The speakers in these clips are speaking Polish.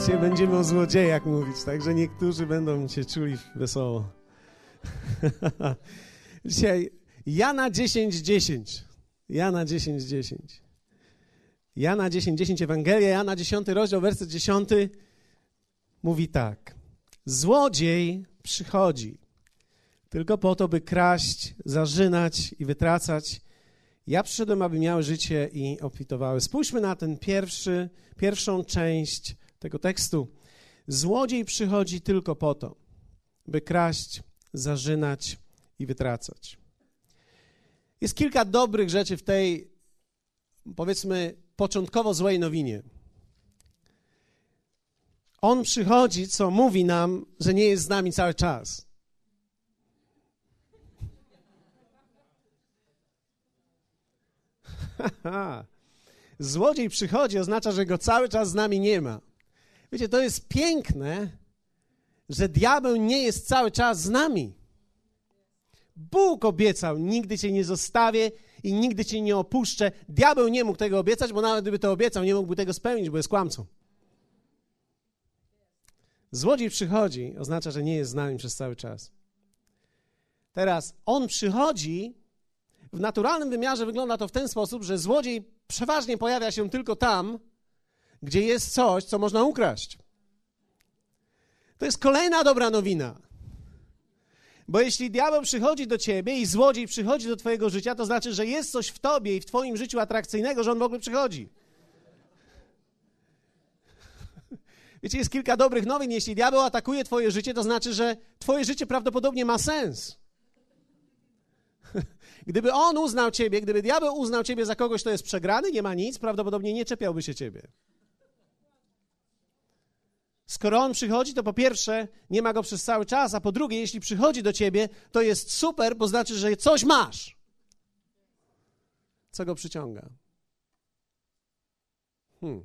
Dzisiaj będziemy o złodziejach mówić, także niektórzy będą się czuli wesoło. Dzisiaj Jana 10:10. 10. Jana 10:10. 10. Jana 10:10 10, Ewangelia Jana 10 rozdział werset 10 mówi tak: Złodziej przychodzi tylko po to, by kraść, zarzynać i wytracać. Ja przyszedłem, aby miały życie i obfitowały. Spójrzmy na ten pierwszy, pierwszą część tego tekstu. Złodziej przychodzi tylko po to, by kraść, zarzynać i wytracać. Jest kilka dobrych rzeczy w tej, powiedzmy, początkowo złej nowinie. On przychodzi, co mówi nam, że nie jest z nami cały czas. Złodziej przychodzi, oznacza, że go cały czas z nami nie ma. Wiecie, to jest piękne, że diabeł nie jest cały czas z nami. Bóg obiecał, nigdy cię nie zostawię i nigdy cię nie opuszczę. Diabeł nie mógł tego obiecać, bo nawet gdyby to obiecał, nie mógłby tego spełnić, bo jest kłamcą. Złodziej przychodzi, oznacza, że nie jest z nami przez cały czas. Teraz on przychodzi, w naturalnym wymiarze wygląda to w ten sposób, że złodziej przeważnie pojawia się tylko tam, gdzie jest coś, co można ukraść. To jest kolejna dobra nowina. Bo jeśli diabeł przychodzi do ciebie i złodziej przychodzi do twojego życia, to znaczy, że jest coś w tobie i w twoim życiu atrakcyjnego, że on w ogóle przychodzi. Wiecie, jest kilka dobrych nowin. Jeśli diabeł atakuje twoje życie, to znaczy, że twoje życie prawdopodobnie ma sens. Gdyby on uznał ciebie, gdyby diabeł uznał ciebie za kogoś, kto jest przegrany, nie ma nic, prawdopodobnie nie czepiałby się ciebie. Skoro on przychodzi, to po pierwsze nie ma go przez cały czas, a po drugie, jeśli przychodzi do ciebie, to jest super, bo znaczy, że coś masz. Co go przyciąga? Hmm.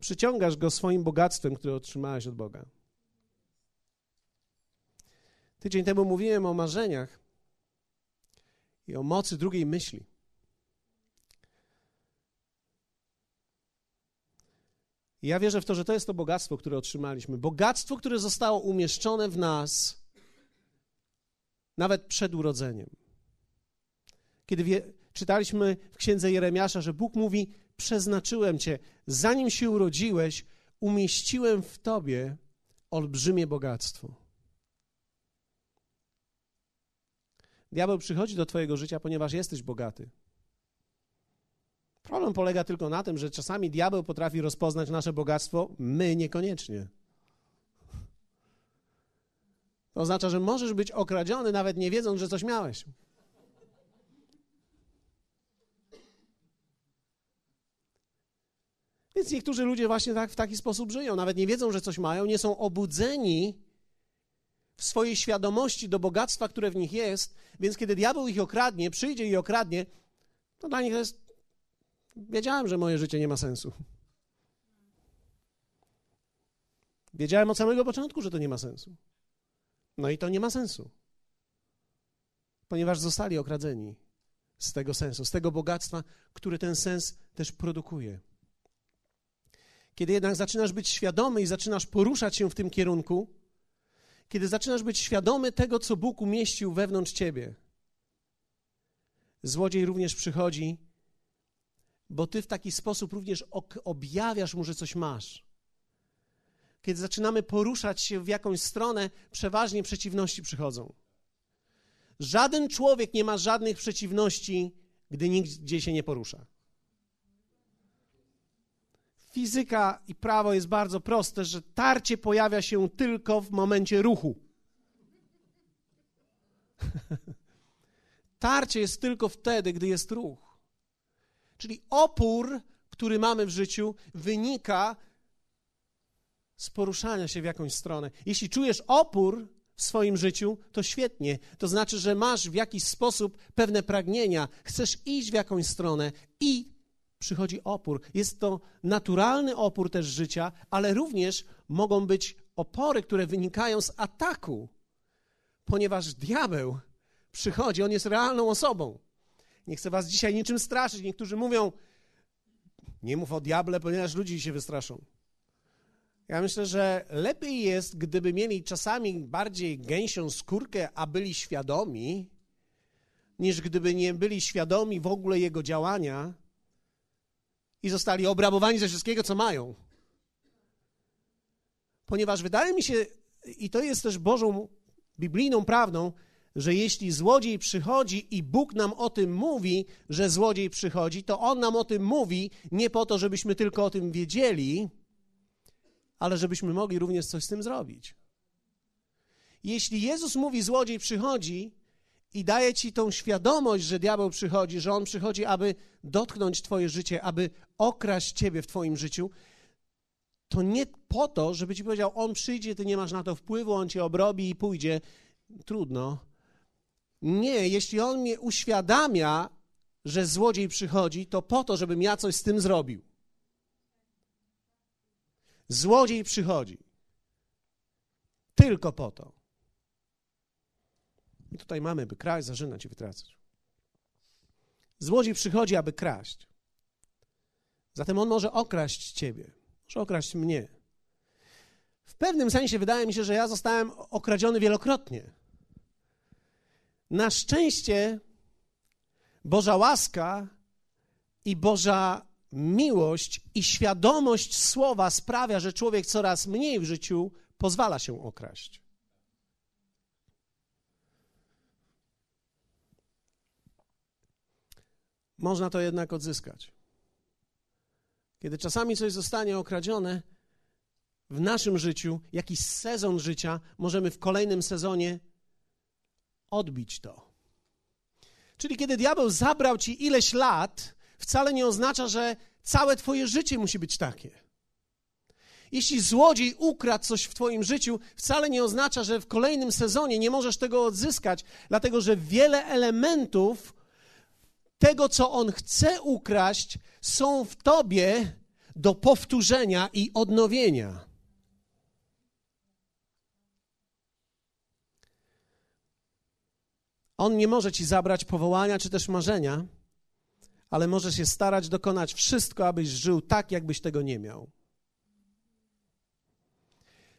Przyciągasz go swoim bogactwem, które otrzymałeś od Boga. Tydzień temu mówiłem o marzeniach i o mocy drugiej myśli. I ja wierzę w to, że to jest to bogactwo, które otrzymaliśmy. Bogactwo, które zostało umieszczone w nas nawet przed urodzeniem. Kiedy wie, czytaliśmy w księdze Jeremiasza, że Bóg mówi: Przeznaczyłem cię, zanim się urodziłeś, umieściłem w tobie olbrzymie bogactwo. Diabeł przychodzi do Twojego życia, ponieważ jesteś bogaty. Problem polega tylko na tym, że czasami diabeł potrafi rozpoznać nasze bogactwo, my niekoniecznie. To oznacza, że możesz być okradziony, nawet nie wiedząc, że coś miałeś. Więc niektórzy ludzie właśnie tak, w taki sposób żyją. Nawet nie wiedzą, że coś mają, nie są obudzeni w swojej świadomości do bogactwa, które w nich jest, więc kiedy diabeł ich okradnie, przyjdzie i okradnie, to dla nich to jest. Wiedziałem, że moje życie nie ma sensu. Wiedziałem od samego początku, że to nie ma sensu. No i to nie ma sensu. Ponieważ zostali okradzeni z tego sensu, z tego bogactwa, które ten sens też produkuje. Kiedy jednak zaczynasz być świadomy i zaczynasz poruszać się w tym kierunku, kiedy zaczynasz być świadomy tego, co Bóg umieścił wewnątrz ciebie, złodziej również przychodzi, bo ty w taki sposób również objawiasz mu, że coś masz. Kiedy zaczynamy poruszać się w jakąś stronę, przeważnie przeciwności przychodzą. Żaden człowiek nie ma żadnych przeciwności, gdy nigdzie się nie porusza. Fizyka i prawo jest bardzo proste, że tarcie pojawia się tylko w momencie ruchu. tarcie jest tylko wtedy, gdy jest ruch. Czyli opór, który mamy w życiu, wynika z poruszania się w jakąś stronę. Jeśli czujesz opór w swoim życiu, to świetnie. To znaczy, że masz w jakiś sposób pewne pragnienia, chcesz iść w jakąś stronę i przychodzi opór. Jest to naturalny opór też życia, ale również mogą być opory, które wynikają z ataku, ponieważ diabeł przychodzi, on jest realną osobą. Nie chcę was dzisiaj niczym straszyć. Niektórzy mówią, Nie mów o diable, ponieważ ludzie się wystraszą. Ja myślę, że lepiej jest, gdyby mieli czasami bardziej gęsią skórkę, a byli świadomi, niż gdyby nie byli świadomi w ogóle jego działania i zostali obrabowani ze wszystkiego, co mają. Ponieważ wydaje mi się, i to jest też Bożą biblijną prawdą, że jeśli złodziej przychodzi i Bóg nam o tym mówi, że złodziej przychodzi, to On nam o tym mówi nie po to, żebyśmy tylko o tym wiedzieli, ale żebyśmy mogli również coś z tym zrobić. Jeśli Jezus mówi, złodziej przychodzi i daje ci tą świadomość, że diabeł przychodzi, że on przychodzi, aby dotknąć Twoje życie, aby okraść Ciebie w Twoim życiu, to nie po to, żeby Ci powiedział, on przyjdzie, Ty nie masz na to wpływu, on Cię obrobi i pójdzie. Trudno. Nie, jeśli on mnie uświadamia, że złodziej przychodzi, to po to, żebym ja coś z tym zrobił. Złodziej przychodzi. Tylko po to. I tutaj mamy, by kraść, zażynać i wytracać. Złodziej przychodzi, aby kraść. Zatem on może okraść ciebie, może okraść mnie. W pewnym sensie wydaje mi się, że ja zostałem okradziony wielokrotnie. Na szczęście Boża łaska i Boża miłość i świadomość słowa sprawia, że człowiek coraz mniej w życiu pozwala się okraść. Można to jednak odzyskać. Kiedy czasami coś zostanie okradzione w naszym życiu, jakiś sezon życia, możemy w kolejnym sezonie odbić to. Czyli kiedy diabeł zabrał ci ileś lat, wcale nie oznacza, że całe Twoje życie musi być takie. Jeśli złodziej ukradł coś w Twoim życiu, wcale nie oznacza, że w kolejnym sezonie nie możesz tego odzyskać, dlatego że wiele elementów tego, co on chce ukraść, są w Tobie do powtórzenia i odnowienia. On nie może ci zabrać powołania czy też marzenia, ale może się starać dokonać wszystko, abyś żył tak, jakbyś tego nie miał.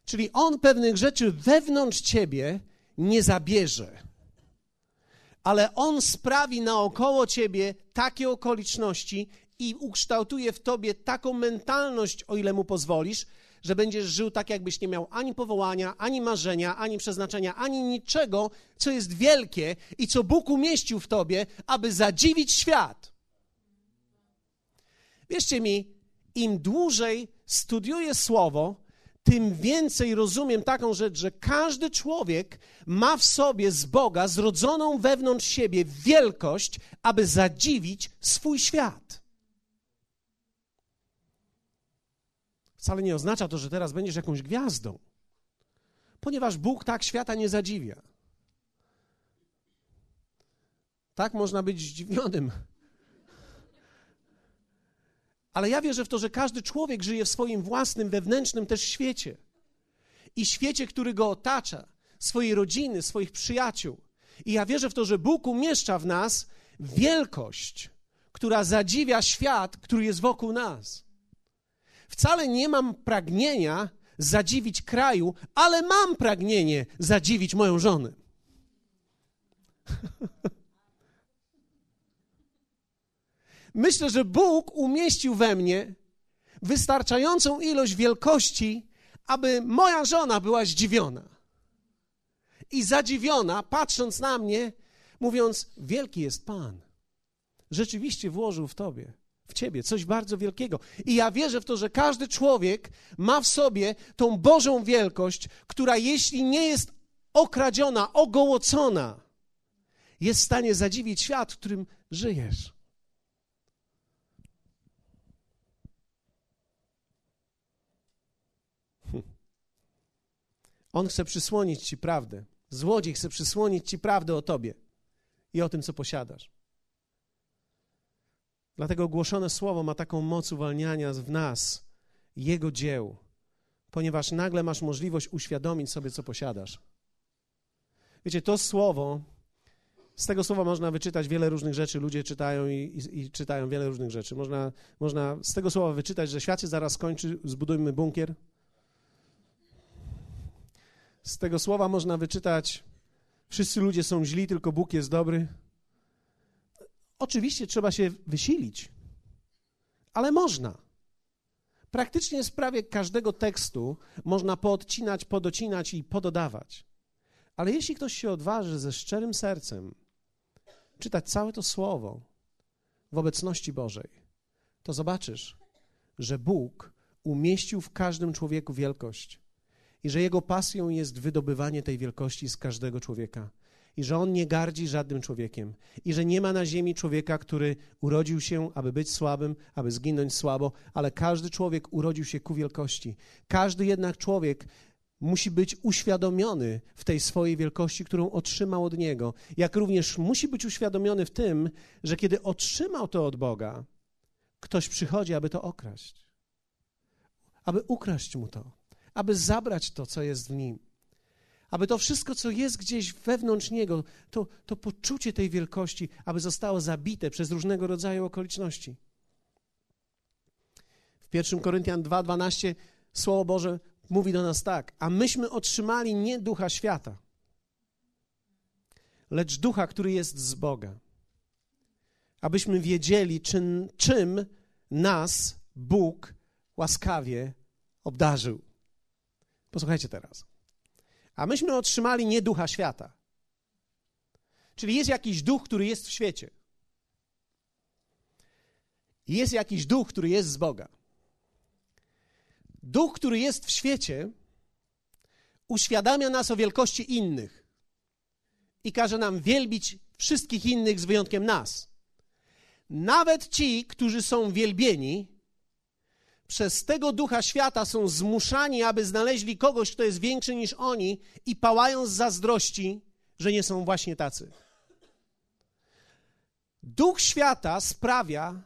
Czyli on pewnych rzeczy wewnątrz ciebie nie zabierze, ale on sprawi naokoło ciebie takie okoliczności i ukształtuje w tobie taką mentalność, o ile mu pozwolisz, że będziesz żył tak, jakbyś nie miał ani powołania, ani marzenia, ani przeznaczenia, ani niczego, co jest wielkie i co Bóg umieścił w tobie, aby zadziwić świat. Wierzcie mi, im dłużej studiuję słowo, tym więcej rozumiem taką rzecz, że każdy człowiek ma w sobie z Boga zrodzoną wewnątrz siebie wielkość, aby zadziwić swój świat. Wcale nie oznacza to, że teraz będziesz jakąś gwiazdą, ponieważ Bóg tak świata nie zadziwia. Tak można być zdziwionym ale ja wierzę w to, że każdy człowiek żyje w swoim własnym, wewnętrznym też świecie. I świecie, który go otacza, swojej rodziny, swoich przyjaciół. I ja wierzę w to, że Bóg umieszcza w nas wielkość, która zadziwia świat, który jest wokół nas. Wcale nie mam pragnienia zadziwić kraju, ale mam pragnienie zadziwić moją żonę. Myślę, że Bóg umieścił we mnie wystarczającą ilość wielkości, aby moja żona była zdziwiona. I zadziwiona, patrząc na mnie, mówiąc: Wielki jest Pan. Rzeczywiście włożył w tobie, w ciebie coś bardzo wielkiego. I ja wierzę w to, że każdy człowiek ma w sobie tą Bożą wielkość, która jeśli nie jest okradziona, ogołocona, jest w stanie zadziwić świat, w którym żyjesz. On chce przysłonić ci prawdę. Złodziej chce przysłonić ci prawdę o tobie i o tym, co posiadasz. Dlatego ogłoszone słowo ma taką moc uwalniania w nas Jego dzieł, ponieważ nagle masz możliwość uświadomić sobie, co posiadasz. Wiecie, to słowo Z tego słowa można wyczytać wiele różnych rzeczy. Ludzie czytają i, i, i, czytają wiele różnych rzeczy. Można, można z tego słowa wyczytać, że świat się zaraz skończy, zbudujmy bunkier. Z tego słowa można wyczytać, wszyscy ludzie są źli, tylko Bóg jest dobry. Oczywiście trzeba się wysilić, ale można. Praktycznie z prawie każdego tekstu można poodcinać, podocinać i pododawać. Ale jeśli ktoś się odważy ze szczerym sercem czytać całe to słowo w obecności Bożej, to zobaczysz, że Bóg umieścił w każdym człowieku wielkość i że jego pasją jest wydobywanie tej wielkości z każdego człowieka i że on nie gardzi żadnym człowiekiem i że nie ma na ziemi człowieka, który urodził się, aby być słabym, aby zginąć słabo, ale każdy człowiek urodził się ku wielkości. Każdy jednak człowiek musi być uświadomiony w tej swojej wielkości, którą otrzymał od Niego, jak również musi być uświadomiony w tym, że kiedy otrzymał to od Boga, ktoś przychodzi, aby to okraść, aby ukraść mu to, aby zabrać to, co jest w nim aby to wszystko, co jest gdzieś wewnątrz niego, to, to poczucie tej wielkości, aby zostało zabite przez różnego rodzaju okoliczności. W 1 Koryntian 2:12 Słowo Boże mówi do nas tak: A myśmy otrzymali nie ducha świata, lecz ducha, który jest z Boga, abyśmy wiedzieli, czym, czym nas Bóg łaskawie obdarzył. Posłuchajcie teraz. A myśmy otrzymali nie ducha świata. Czyli jest jakiś duch, który jest w świecie. Jest jakiś duch, który jest z Boga. Duch, który jest w świecie, uświadamia nas o wielkości innych i każe nam wielbić wszystkich innych z wyjątkiem nas. Nawet ci, którzy są wielbieni, przez tego ducha świata są zmuszani, aby znaleźli kogoś, kto jest większy niż oni i pałają z zazdrości, że nie są właśnie tacy. Duch świata sprawia,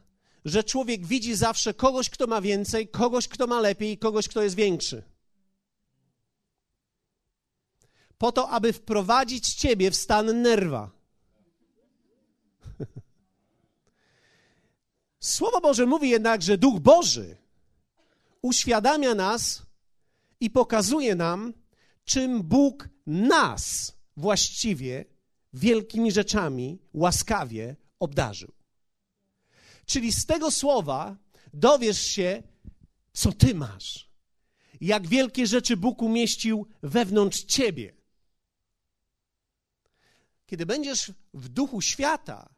że człowiek widzi zawsze kogoś, kto ma więcej, kogoś, kto ma lepiej, kogoś, kto jest większy. Po to, aby wprowadzić ciebie w stan nerwa. Słowo Boże mówi jednak, że Duch Boży uświadamia nas i pokazuje nam, czym Bóg nas właściwie wielkimi rzeczami łaskawie obdarzył. Czyli z tego słowa dowiesz się, co ty masz, jak wielkie rzeczy Bóg umieścił wewnątrz ciebie. Kiedy będziesz w duchu świata,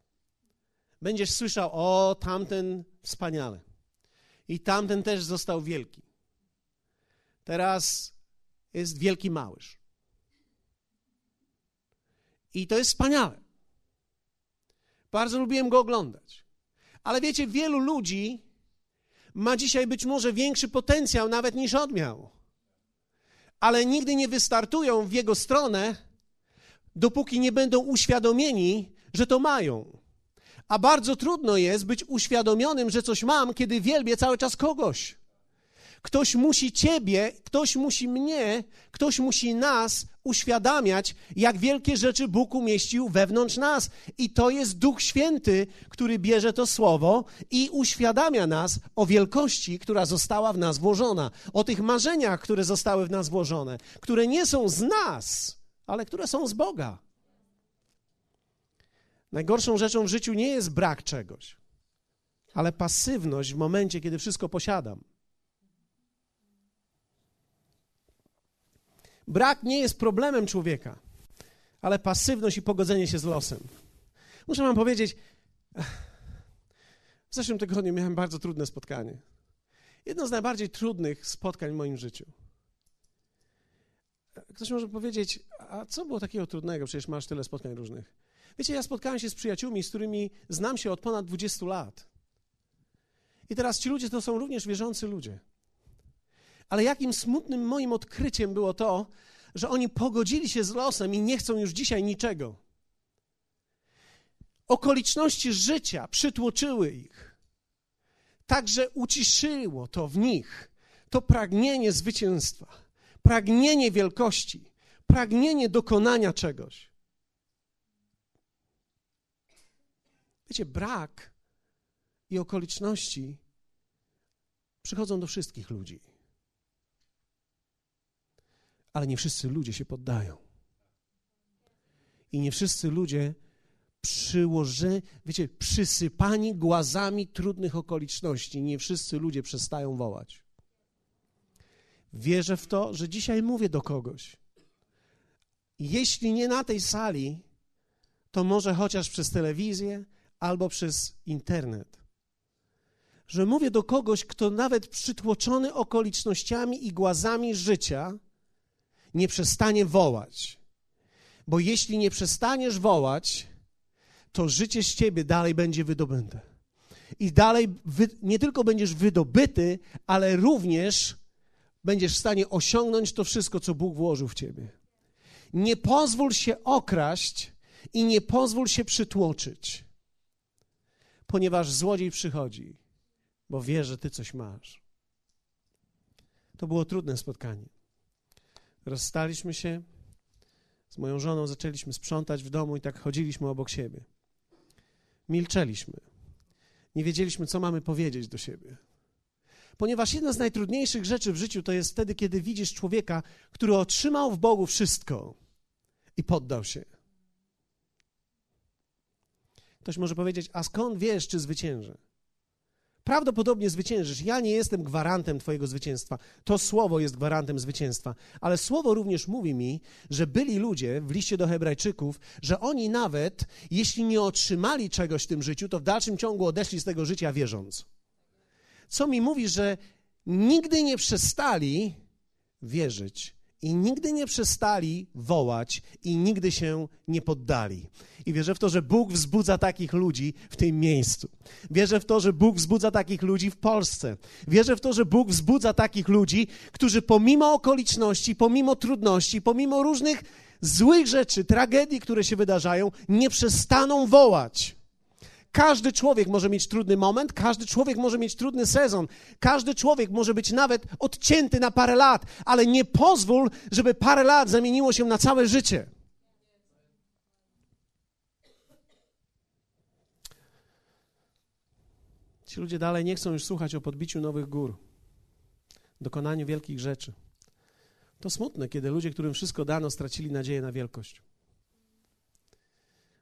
będziesz słyszał: O, tamten wspaniale. I tamten też został wielki. Teraz jest wielki małyż. I to jest wspaniałe. Bardzo lubiłem go oglądać. Ale wiecie, wielu ludzi ma dzisiaj być może większy potencjał nawet niż on miał. Ale nigdy nie wystartują w jego stronę, dopóki nie będą uświadomieni, że to mają. A bardzo trudno jest być uświadomionym, że coś mam, kiedy wielbię cały czas kogoś. Ktoś musi ciebie, ktoś musi mnie, ktoś musi nas uświadamiać, jak wielkie rzeczy Bóg umieścił wewnątrz nas. I to jest Duch Święty, który bierze to słowo i uświadamia nas o wielkości, która została w nas włożona, o tych marzeniach, które zostały w nas włożone, które nie są z nas, ale które są z Boga. Najgorszą rzeczą w życiu nie jest brak czegoś, ale pasywność w momencie, kiedy wszystko posiadam. Brak nie jest problemem człowieka, ale pasywność i pogodzenie się z losem. Muszę Wam powiedzieć, w zeszłym tygodniu miałem bardzo trudne spotkanie. Jedno z najbardziej trudnych spotkań w moim życiu. Ktoś może powiedzieć, a co było takiego trudnego? Przecież masz tyle spotkań różnych. Wiecie, ja spotkałem się z przyjaciółmi, z którymi znam się od ponad 20 lat. I teraz ci ludzie to są również wierzący ludzie. Ale jakim smutnym moim odkryciem było to, że oni pogodzili się z losem i nie chcą już dzisiaj niczego. Okoliczności życia przytłoczyły ich. Także uciszyło to w nich to pragnienie zwycięstwa, pragnienie wielkości, pragnienie dokonania czegoś. Wiecie, brak i okoliczności przychodzą do wszystkich ludzi. Ale nie wszyscy ludzie się poddają. I nie wszyscy ludzie przyłoży, wiecie, przysypani głazami trudnych okoliczności, nie wszyscy ludzie przestają wołać. Wierzę w to, że dzisiaj mówię do kogoś. Jeśli nie na tej sali, to może chociaż przez telewizję albo przez internet. Że mówię do kogoś, kto nawet przytłoczony okolicznościami i głazami życia nie przestanie wołać. Bo jeśli nie przestaniesz wołać, to życie z ciebie dalej będzie wydobyte. I dalej wy, nie tylko będziesz wydobyty, ale również będziesz w stanie osiągnąć to wszystko, co Bóg włożył w ciebie. Nie pozwól się okraść i nie pozwól się przytłoczyć, ponieważ złodziej przychodzi, bo wie, że ty coś masz. To było trudne spotkanie. Rozstaliśmy się z moją żoną, zaczęliśmy sprzątać w domu i tak chodziliśmy obok siebie. Milczeliśmy. Nie wiedzieliśmy, co mamy powiedzieć do siebie. Ponieważ jedna z najtrudniejszych rzeczy w życiu to jest wtedy, kiedy widzisz człowieka, który otrzymał w Bogu wszystko i poddał się. Ktoś może powiedzieć: A skąd wiesz, czy zwyciężę? Prawdopodobnie zwyciężysz. Ja nie jestem gwarantem Twojego zwycięstwa. To słowo jest gwarantem zwycięstwa. Ale słowo również mówi mi, że byli ludzie w liście do Hebrajczyków, że oni nawet, jeśli nie otrzymali czegoś w tym życiu, to w dalszym ciągu odeszli z tego życia wierząc. Co mi mówi, że nigdy nie przestali wierzyć i nigdy nie przestali wołać i nigdy się nie poddali. I wierzę w to, że Bóg wzbudza takich ludzi w tym miejscu. Wierzę w to, że Bóg wzbudza takich ludzi w Polsce. Wierzę w to, że Bóg wzbudza takich ludzi, którzy pomimo okoliczności, pomimo trudności, pomimo różnych złych rzeczy, tragedii, które się wydarzają, nie przestaną wołać. Każdy człowiek może mieć trudny moment, każdy człowiek może mieć trudny sezon, każdy człowiek może być nawet odcięty na parę lat, ale nie pozwól, żeby parę lat zamieniło się na całe życie. Ci ludzie dalej nie chcą już słuchać o podbiciu nowych gór, dokonaniu wielkich rzeczy. To smutne, kiedy ludzie, którym wszystko dano, stracili nadzieję na wielkość.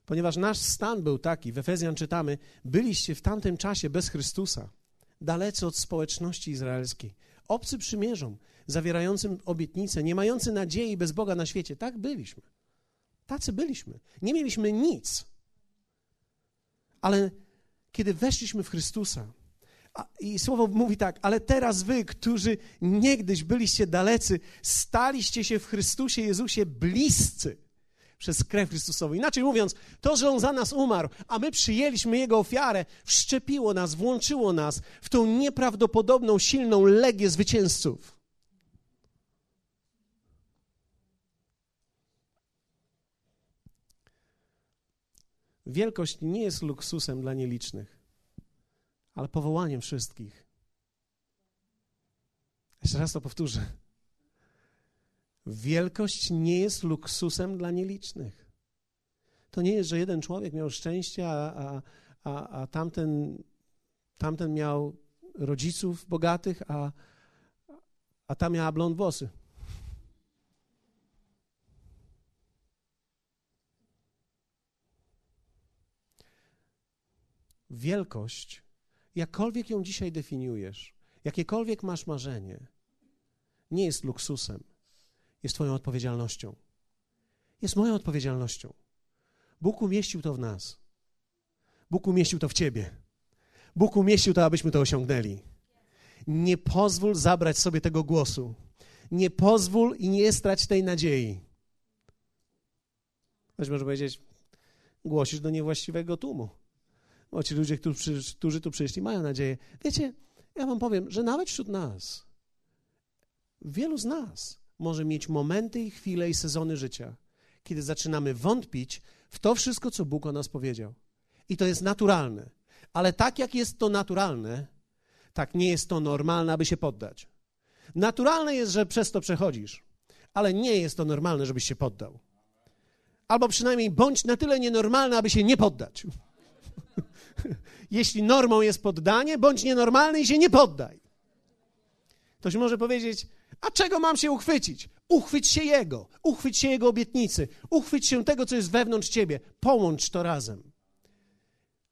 Ponieważ nasz stan był taki, w Efezjan czytamy, byliście w tamtym czasie bez Chrystusa, dalecy od społeczności izraelskiej, obcy przymierzom, zawierającym obietnice, nie mający nadziei bez Boga na świecie. Tak byliśmy. Tacy byliśmy. Nie mieliśmy nic. Ale kiedy weszliśmy w Chrystusa, i słowo mówi tak, ale teraz wy, którzy niegdyś byliście dalecy, staliście się w Chrystusie Jezusie bliscy przez krew Chrystusową. Inaczej mówiąc, to, że On za nas umarł, a my przyjęliśmy Jego ofiarę, wszczepiło nas, włączyło nas w tą nieprawdopodobną, silną legię zwycięzców. Wielkość nie jest luksusem dla nielicznych, ale powołaniem wszystkich. Jeszcze raz to powtórzę. Wielkość nie jest luksusem dla nielicznych. To nie jest, że jeden człowiek miał szczęście, a, a, a, tamten, tamten miał rodziców bogatych, a, a ta miała blond włosy. Wielkość, jakkolwiek ją dzisiaj definiujesz, jakiekolwiek masz marzenie, nie jest luksusem jest Twoją odpowiedzialnością. Jest moją odpowiedzialnością. Bóg umieścił to w nas. Bóg umieścił to w Ciebie. Bóg umieścił to, abyśmy to osiągnęli. Nie pozwól zabrać sobie tego głosu. Nie pozwól i nie strać tej nadziei. Ktoś może powiedzieć, głosisz do niewłaściwego tłumu. Bo ci ludzie, którzy, którzy tu przyszli, mają nadzieję. Wiecie, ja wam powiem, że nawet wśród nas, wielu z nas może mieć momenty i chwile i sezony życia, kiedy zaczynamy wątpić w to wszystko, co Bóg o nas powiedział. I to jest naturalne. Ale tak jak jest to naturalne, tak nie jest to normalne, aby się poddać. Naturalne jest, że przez to przechodzisz, ale nie jest to normalne, żebyś się poddał. Albo przynajmniej bądź na tyle nienormalny, aby się nie poddać. Jeśli normą jest poddanie, bądź nienormalny i się nie poddaj. Ktoś może powiedzieć, a czego mam się uchwycić? Uchwyć się Jego, uchwyć się Jego obietnicy, uchwyć się tego, co jest wewnątrz Ciebie, połącz to razem.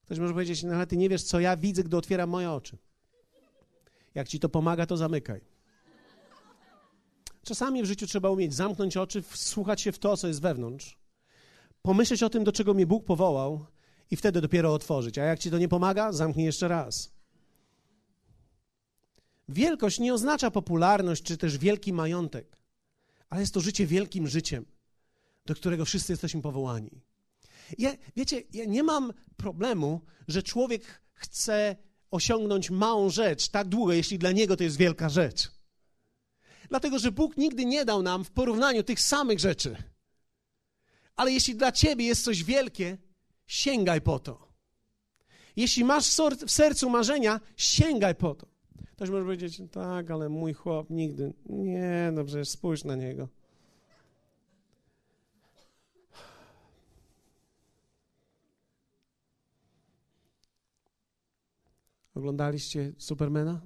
Ktoś może powiedzieć, no ale Ty nie wiesz, co ja widzę, gdy otwieram moje oczy. Jak Ci to pomaga, to zamykaj. Czasami w życiu trzeba umieć zamknąć oczy, wsłuchać się w to, co jest wewnątrz, pomyśleć o tym, do czego mnie Bóg powołał i wtedy dopiero otworzyć. A jak Ci to nie pomaga, zamknij jeszcze raz. Wielkość nie oznacza popularność czy też wielki majątek, ale jest to życie wielkim życiem, do którego wszyscy jesteśmy powołani. Ja, wiecie, ja nie mam problemu, że człowiek chce osiągnąć małą rzecz tak długo, jeśli dla niego to jest wielka rzecz. Dlatego, że Bóg nigdy nie dał nam w porównaniu tych samych rzeczy. Ale jeśli dla ciebie jest coś wielkie, sięgaj po to. Jeśli masz w sercu marzenia, sięgaj po to. Ktoś może powiedzieć, tak, ale mój chłop nigdy. Nie, no przecież spójrz na niego. Oglądaliście Supermana?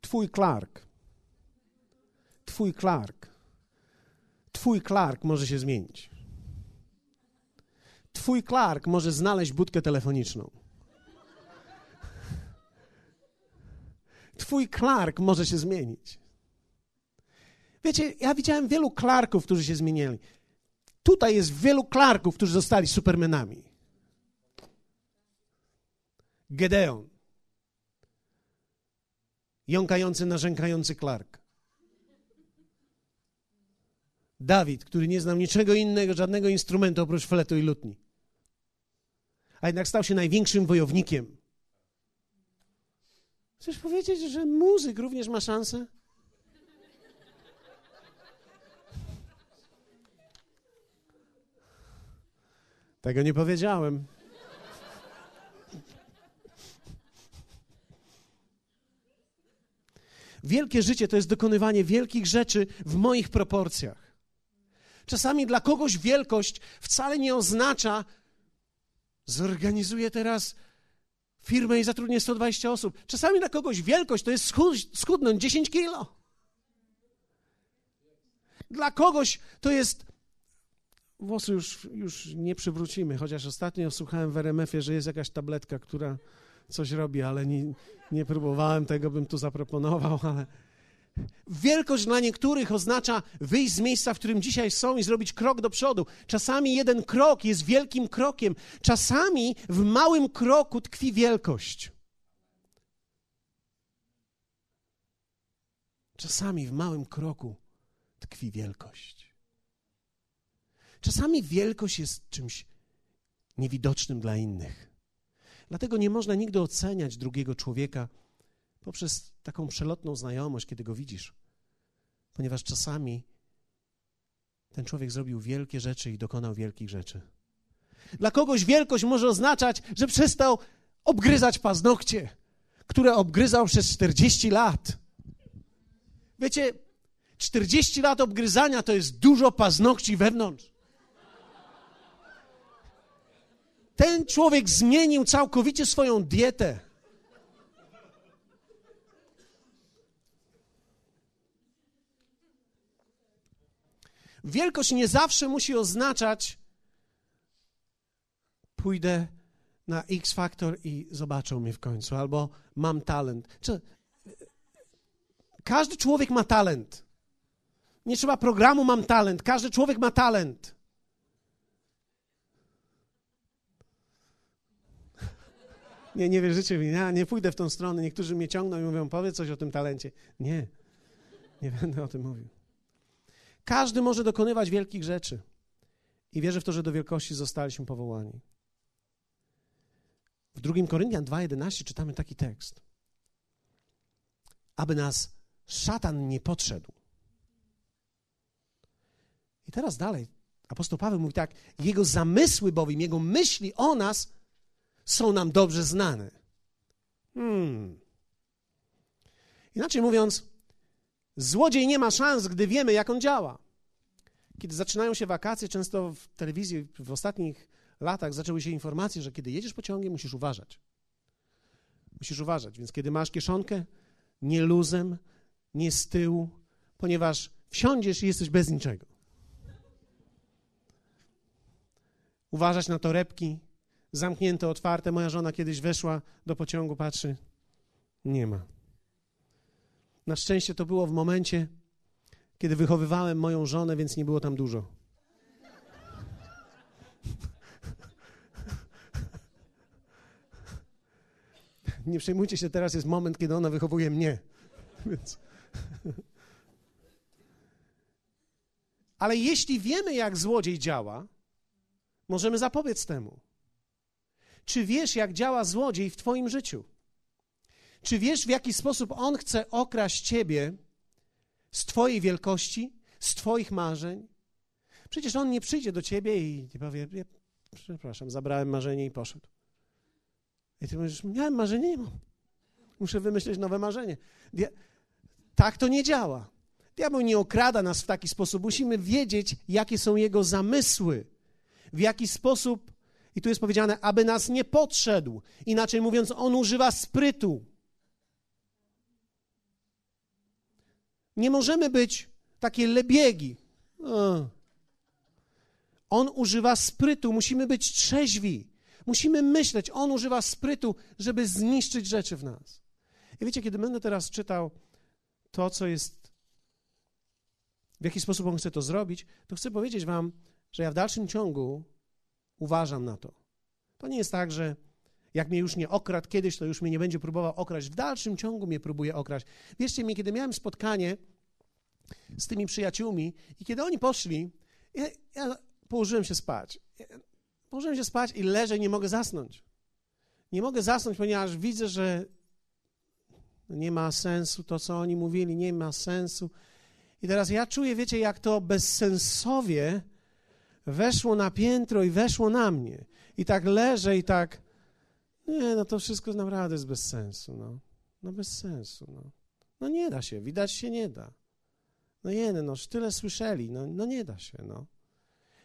Twój Clark. Twój Clark. Twój Clark może się zmienić. Twój Clark może znaleźć budkę telefoniczną. Twój Clark może się zmienić. Wiecie, ja widziałem wielu Clarków, którzy się zmienili. Tutaj jest wielu Clarków, którzy zostali supermenami. Gedeon. Jąkający, narzękający Clark. Dawid, który nie znał niczego innego, żadnego instrumentu oprócz fletu i lutni. A jednak stał się największym wojownikiem. Chcesz powiedzieć, że muzyk również ma szansę? Tego nie powiedziałem. Wielkie życie to jest dokonywanie wielkich rzeczy w moich proporcjach. Czasami dla kogoś wielkość wcale nie oznacza, zorganizuję teraz firmę i zatrudnię 120 osób. Czasami dla kogoś wielkość to jest schudnąć 10 kilo. Dla kogoś to jest. Włosy już, już nie przywrócimy, chociaż ostatnio słuchałem w RMF-ie, że jest jakaś tabletka, która coś robi, ale nie, nie próbowałem tego, bym tu zaproponował, ale. Wielkość dla niektórych oznacza wyjść z miejsca, w którym dzisiaj są i zrobić krok do przodu. Czasami jeden krok jest wielkim krokiem, czasami w małym kroku tkwi wielkość. Czasami w małym kroku tkwi wielkość. Czasami wielkość jest czymś niewidocznym dla innych. Dlatego nie można nigdy oceniać drugiego człowieka poprzez taką przelotną znajomość, kiedy go widzisz. Ponieważ czasami ten człowiek zrobił wielkie rzeczy i dokonał wielkich rzeczy. Dla kogoś wielkość może oznaczać, że przestał obgryzać paznokcie, które obgryzał przez 40 lat. Wiecie, 40 lat obgryzania to jest dużo paznokci wewnątrz. Ten człowiek zmienił całkowicie swoją dietę. Wielkość nie zawsze musi oznaczać pójdę na X Factor i zobaczą mnie w końcu, albo mam talent. Czy, każdy człowiek ma talent. Nie trzeba programu mam talent. Każdy człowiek ma talent. Nie, nie wierzycie mi, ja nie pójdę w tą stronę. Niektórzy mnie ciągną i mówią, powiedz coś o tym talencie. Nie, nie będę o tym mówił. Każdy może dokonywać wielkich rzeczy. I wierzę w to, że do wielkości zostaliśmy powołani. W 2 Koryntian 2:11 czytamy taki tekst. Aby nas szatan nie podszedł. I teraz dalej apostoł Paweł mówi tak: Jego zamysły bowiem, jego myśli o nas są nam dobrze znane. Hmm. Inaczej mówiąc, Złodziej nie ma szans, gdy wiemy, jak on działa. Kiedy zaczynają się wakacje, często w telewizji w ostatnich latach zaczęły się informacje, że kiedy jedziesz pociągiem, musisz uważać. Musisz uważać, więc kiedy masz kieszonkę, nie luzem, nie z tyłu, ponieważ wsiądziesz i jesteś bez niczego. Uważać na torebki, zamknięte, otwarte. Moja żona kiedyś weszła do pociągu, patrzy, nie ma. Na szczęście to było w momencie, kiedy wychowywałem moją żonę, więc nie było tam dużo. Nie przejmujcie się, teraz jest moment, kiedy ona wychowuje mnie. Więc... Ale jeśli wiemy, jak złodziej działa, możemy zapobiec temu. Czy wiesz, jak działa złodziej w Twoim życiu? Czy wiesz, w jaki sposób on chce okraść Ciebie z Twojej wielkości, z Twoich marzeń? Przecież on nie przyjdzie do Ciebie i nie powie: Przepraszam, zabrałem marzenie i poszedł. I ty mówisz, miałem marzenie, nie mam. Muszę wymyśleć nowe marzenie. Dia tak to nie działa. Diabeł nie okrada nas w taki sposób. Musimy wiedzieć, jakie są jego zamysły, w jaki sposób, i tu jest powiedziane, aby nas nie podszedł. Inaczej mówiąc, on używa sprytu. Nie możemy być takie lebiegi. On używa sprytu, musimy być trzeźwi. Musimy myśleć, on używa sprytu, żeby zniszczyć rzeczy w nas. I wiecie, kiedy będę teraz czytał to, co jest, w jaki sposób on chce to zrobić, to chcę powiedzieć wam, że ja w dalszym ciągu uważam na to. To nie jest tak, że jak mnie już nie okradł kiedyś, to już mnie nie będzie próbował okraść. W dalszym ciągu mnie próbuje okraść. Wierzcie mi, kiedy miałem spotkanie z tymi przyjaciółmi i kiedy oni poszli, ja, ja położyłem się spać. Położyłem się spać i leżę i nie mogę zasnąć. Nie mogę zasnąć, ponieważ widzę, że nie ma sensu to, co oni mówili, nie ma sensu. I teraz ja czuję, wiecie, jak to bezsensowie weszło na piętro i weszło na mnie. I tak leżę i tak, nie, no to wszystko naprawdę jest bez sensu, no. No bez sensu, no. No nie da się, widać się nie da. No nie, no, tyle słyszeli, no, no nie da się, no.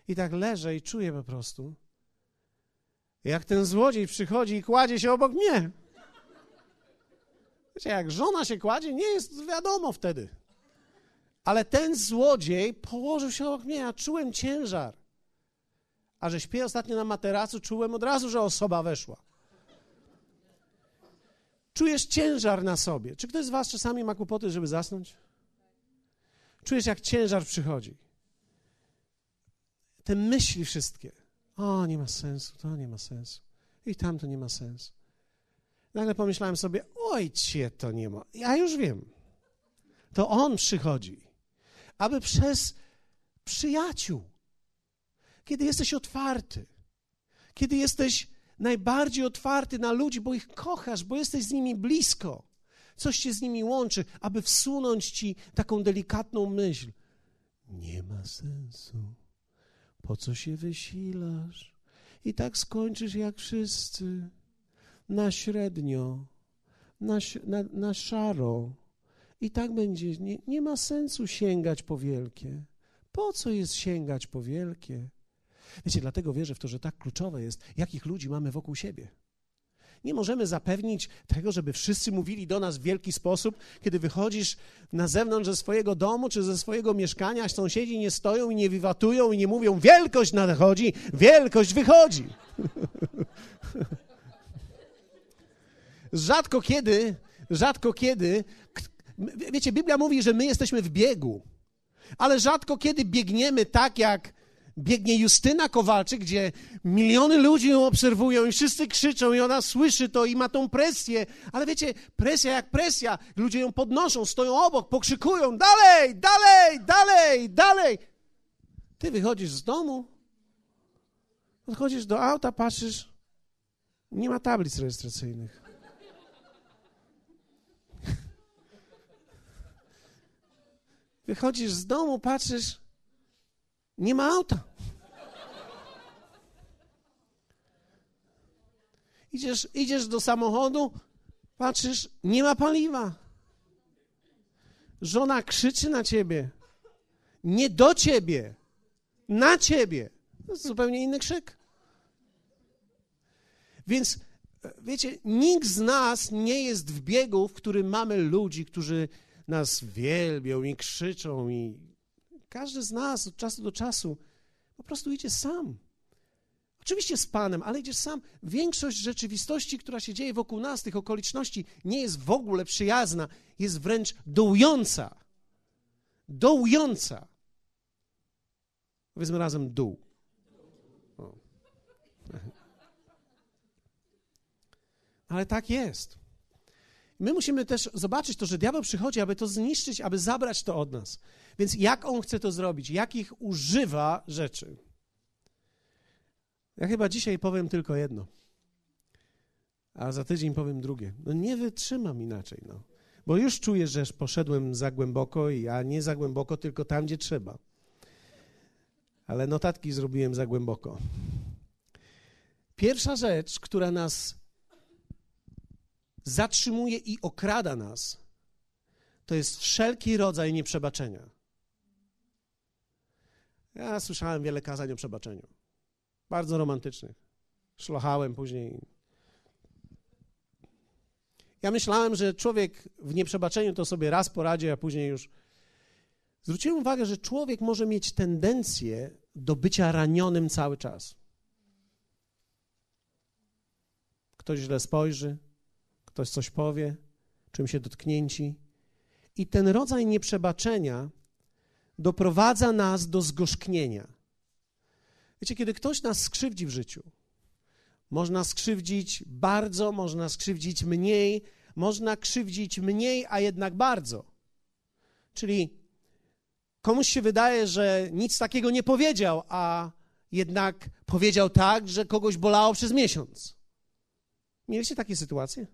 I tak leżę i czuję po prostu, jak ten złodziej przychodzi i kładzie się obok mnie. Wiecie, jak żona się kładzie, nie jest wiadomo wtedy. Ale ten złodziej położył się obok mnie, ja czułem ciężar. A że śpię ostatnio na materacu, czułem od razu, że osoba weszła. Czujesz ciężar na sobie. Czy ktoś z was czasami ma kłopoty, żeby zasnąć? Czujesz, jak ciężar przychodzi. Te myśli wszystkie. O, nie ma sensu, to nie ma sensu. I tam to nie ma sensu. Nagle pomyślałem sobie, ojcie, to nie ma. Ja już wiem. To on przychodzi, aby przez przyjaciół, kiedy jesteś otwarty, kiedy jesteś najbardziej otwarty na ludzi, bo ich kochasz, bo jesteś z nimi blisko, coś cię z nimi łączy, aby wsunąć ci taką delikatną myśl. Nie ma sensu. Po co się wysilasz? I tak skończysz jak wszyscy. Na średnio, na, na, na szaro. I tak będzie. Nie, nie ma sensu sięgać po wielkie. Po co jest sięgać po wielkie? Wiecie, dlatego wierzę w to, że tak kluczowe jest, jakich ludzi mamy wokół siebie. Nie możemy zapewnić tego, żeby wszyscy mówili do nas w wielki sposób, kiedy wychodzisz na zewnątrz ze swojego domu czy ze swojego mieszkania, sąsiedzi nie stoją i nie wiwatują i nie mówią: Wielkość nadchodzi, wielkość wychodzi. rzadko kiedy, rzadko kiedy, wiecie, Biblia mówi, że my jesteśmy w biegu, ale rzadko kiedy biegniemy tak, jak biegnie Justyna Kowalczyk, gdzie miliony ludzi ją obserwują i wszyscy krzyczą i ona słyszy to i ma tą presję. Ale wiecie, presja jak presja. Ludzie ją podnoszą, stoją obok, pokrzykują dalej, dalej, dalej, dalej. Ty wychodzisz z domu, podchodzisz do auta, patrzysz, nie ma tablic rejestracyjnych. Wychodzisz z domu, patrzysz, nie ma auta. Idziesz, idziesz do samochodu, patrzysz, nie ma paliwa. Żona krzyczy na ciebie. Nie do ciebie, na ciebie. To jest zupełnie inny krzyk. Więc wiecie, nikt z nas nie jest w biegu, w którym mamy ludzi, którzy nas wielbią i krzyczą i każdy z nas od czasu do czasu po prostu idzie sam. Oczywiście z Panem, ale idziesz sam. Większość rzeczywistości, która się dzieje wokół nas, tych okoliczności, nie jest w ogóle przyjazna, jest wręcz dołująca. Dołująca. Powiedzmy razem dół. O. Ale tak jest. My musimy też zobaczyć to, że diabeł przychodzi, aby to zniszczyć, aby zabrać to od nas. Więc jak on chce to zrobić? Jakich używa rzeczy? Ja chyba dzisiaj powiem tylko jedno, a za tydzień powiem drugie. No nie wytrzymam inaczej, no. Bo już czuję, że poszedłem za głęboko, i ja nie za głęboko, tylko tam, gdzie trzeba. Ale notatki zrobiłem za głęboko. Pierwsza rzecz, która nas zatrzymuje i okrada nas, to jest wszelki rodzaj nieprzebaczenia. Ja słyszałem wiele kazań o przebaczeniu. Bardzo romantycznych. Szlochałem później. Ja myślałem, że człowiek w nieprzebaczeniu to sobie raz poradzi, a później już. Zwróciłem uwagę, że człowiek może mieć tendencję do bycia ranionym cały czas. Ktoś źle spojrzy, ktoś coś powie, czym się dotknięci. I ten rodzaj nieprzebaczenia doprowadza nas do zgorzknienia. Wiecie, kiedy ktoś nas skrzywdzi w życiu, można skrzywdzić bardzo, można skrzywdzić mniej, można krzywdzić mniej, a jednak bardzo. Czyli komuś się wydaje, że nic takiego nie powiedział, a jednak powiedział tak, że kogoś bolało przez miesiąc. Mieliście takie sytuacje?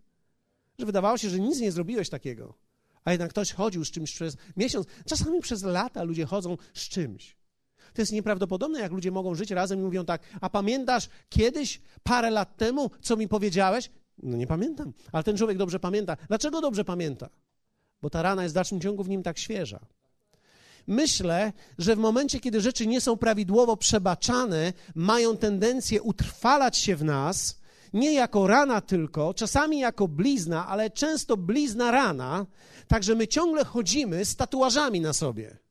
Że wydawało się, że nic nie zrobiłeś takiego, a jednak ktoś chodził z czymś przez miesiąc. Czasami przez lata ludzie chodzą z czymś. To jest nieprawdopodobne, jak ludzie mogą żyć razem i mówią tak, a pamiętasz kiedyś, parę lat temu, co mi powiedziałeś? No nie pamiętam, ale ten człowiek dobrze pamięta. Dlaczego dobrze pamięta? Bo ta rana jest w dalszym ciągu w nim tak świeża. Myślę, że w momencie, kiedy rzeczy nie są prawidłowo przebaczane, mają tendencję utrwalać się w nas, nie jako rana tylko, czasami jako blizna, ale często blizna rana, także my ciągle chodzimy z tatuażami na sobie.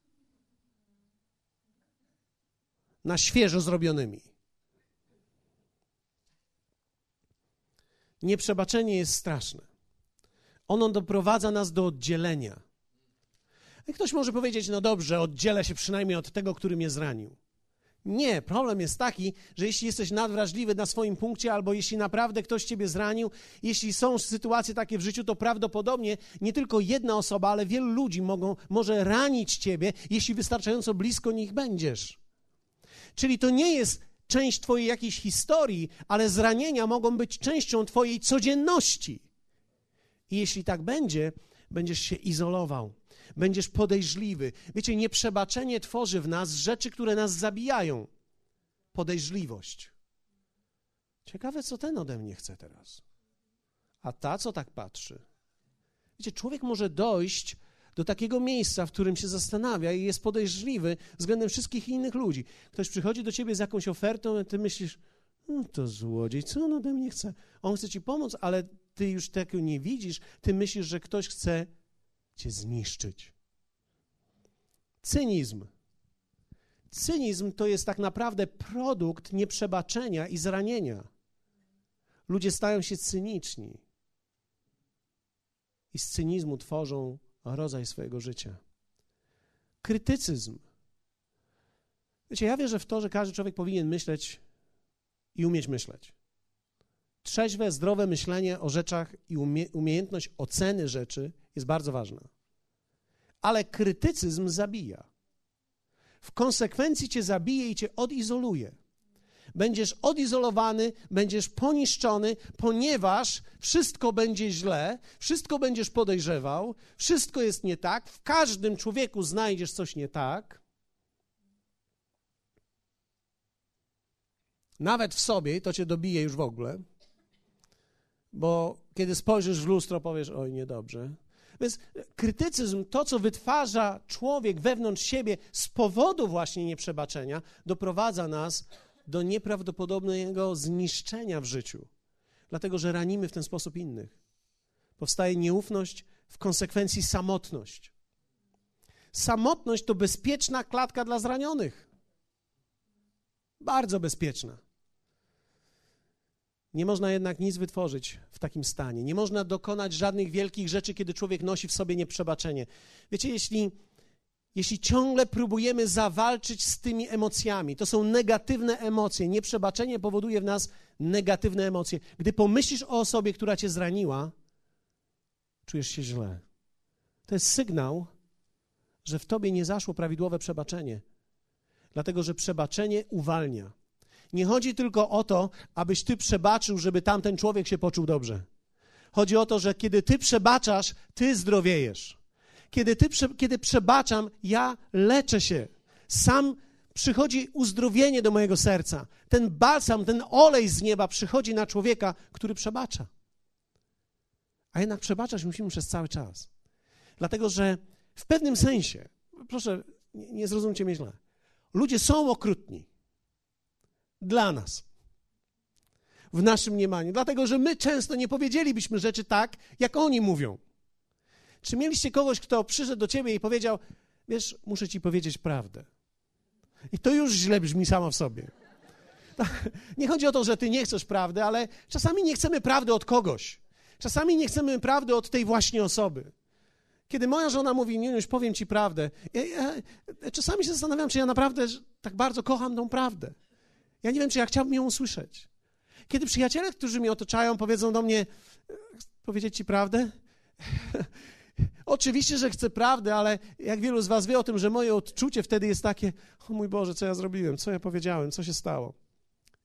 Na świeżo zrobionymi. Nieprzebaczenie jest straszne. Ono doprowadza nas do oddzielenia. Ktoś może powiedzieć, no dobrze, oddzielę się przynajmniej od tego, który mnie zranił. Nie, problem jest taki, że jeśli jesteś nadwrażliwy na swoim punkcie, albo jeśli naprawdę ktoś ciebie zranił, jeśli są sytuacje takie w życiu, to prawdopodobnie nie tylko jedna osoba, ale wielu ludzi mogą, może ranić ciebie, jeśli wystarczająco blisko nich będziesz. Czyli to nie jest część Twojej jakiejś historii, ale zranienia mogą być częścią Twojej codzienności. I jeśli tak będzie, będziesz się izolował, będziesz podejrzliwy. Wiecie, nieprzebaczenie tworzy w nas rzeczy, które nas zabijają. Podejrzliwość. Ciekawe, co ten ode mnie chce teraz. A ta, co tak patrzy. Wiecie, człowiek może dojść do takiego miejsca, w którym się zastanawia i jest podejrzliwy względem wszystkich innych ludzi. Ktoś przychodzi do ciebie z jakąś ofertą, a ty myślisz, no to złodziej, co on ode mnie chce? On chce ci pomóc, ale ty już tego nie widzisz, ty myślisz, że ktoś chce cię zniszczyć. Cynizm. Cynizm to jest tak naprawdę produkt nieprzebaczenia i zranienia. Ludzie stają się cyniczni i z cynizmu tworzą rodzaj swojego życia. Krytycyzm. Wiecie, ja wierzę w to, że każdy człowiek powinien myśleć i umieć myśleć. Trzeźwe, zdrowe myślenie o rzeczach i umie umiejętność oceny rzeczy jest bardzo ważna. Ale krytycyzm zabija. W konsekwencji cię zabije i cię odizoluje będziesz odizolowany, będziesz poniszczony, ponieważ wszystko będzie źle, wszystko będziesz podejrzewał, wszystko jest nie tak, w każdym człowieku znajdziesz coś nie tak. Nawet w sobie to cię dobije już w ogóle, bo kiedy spojrzysz w lustro, powiesz: Oj, niedobrze. Więc krytycyzm, to co wytwarza człowiek wewnątrz siebie z powodu właśnie nieprzebaczenia, doprowadza nas do nieprawdopodobnego zniszczenia w życiu. Dlatego, że ranimy w ten sposób innych. Powstaje nieufność, w konsekwencji samotność. Samotność to bezpieczna klatka dla zranionych. Bardzo bezpieczna. Nie można jednak nic wytworzyć w takim stanie. Nie można dokonać żadnych wielkich rzeczy, kiedy człowiek nosi w sobie nieprzebaczenie. Wiecie, jeśli, jeśli ciągle próbujemy zawalczyć z tymi emocjami, to są negatywne emocje. Nieprzebaczenie powoduje w nas negatywne emocje. Gdy pomyślisz o osobie, która cię zraniła, czujesz się źle. To jest sygnał, że w tobie nie zaszło prawidłowe przebaczenie. Dlatego, że przebaczenie uwalnia. Nie chodzi tylko o to, abyś ty przebaczył, żeby tamten człowiek się poczuł dobrze. Chodzi o to, że kiedy ty przebaczasz, ty zdrowiejesz. Kiedy, ty, kiedy przebaczam, ja leczę się. Sam przychodzi uzdrowienie do mojego serca. Ten balsam, ten olej z nieba przychodzi na człowieka, który przebacza. A jednak przebaczać musimy przez cały czas. Dlatego, że w pewnym sensie, proszę, nie, zrozumcie mnie źle, ludzie są okrutni dla nas. W naszym mniemaniu. Dlatego, że my często nie powiedzielibyśmy rzeczy tak, jak oni mówią. Czy mieliście kogoś, kto przyszedł do ciebie i powiedział: Wiesz, muszę ci powiedzieć prawdę. I to już źle brzmi samo w sobie. Nie chodzi o to, że ty nie chcesz prawdy, ale czasami nie chcemy prawdy od kogoś. Czasami nie chcemy prawdy od tej właśnie osoby. Kiedy moja żona mówi, nie, już powiem ci prawdę, ja, ja, czasami się zastanawiam, czy ja naprawdę tak bardzo kocham tą prawdę. Ja nie wiem, czy ja chciałbym ją usłyszeć. Kiedy przyjaciele, którzy mnie otaczają, powiedzą do mnie, powiedzieć ci prawdę? Oczywiście, że chcę prawdę, ale jak wielu z was wie o tym, że moje odczucie wtedy jest takie, o mój Boże, co ja zrobiłem, co ja powiedziałem, co się stało.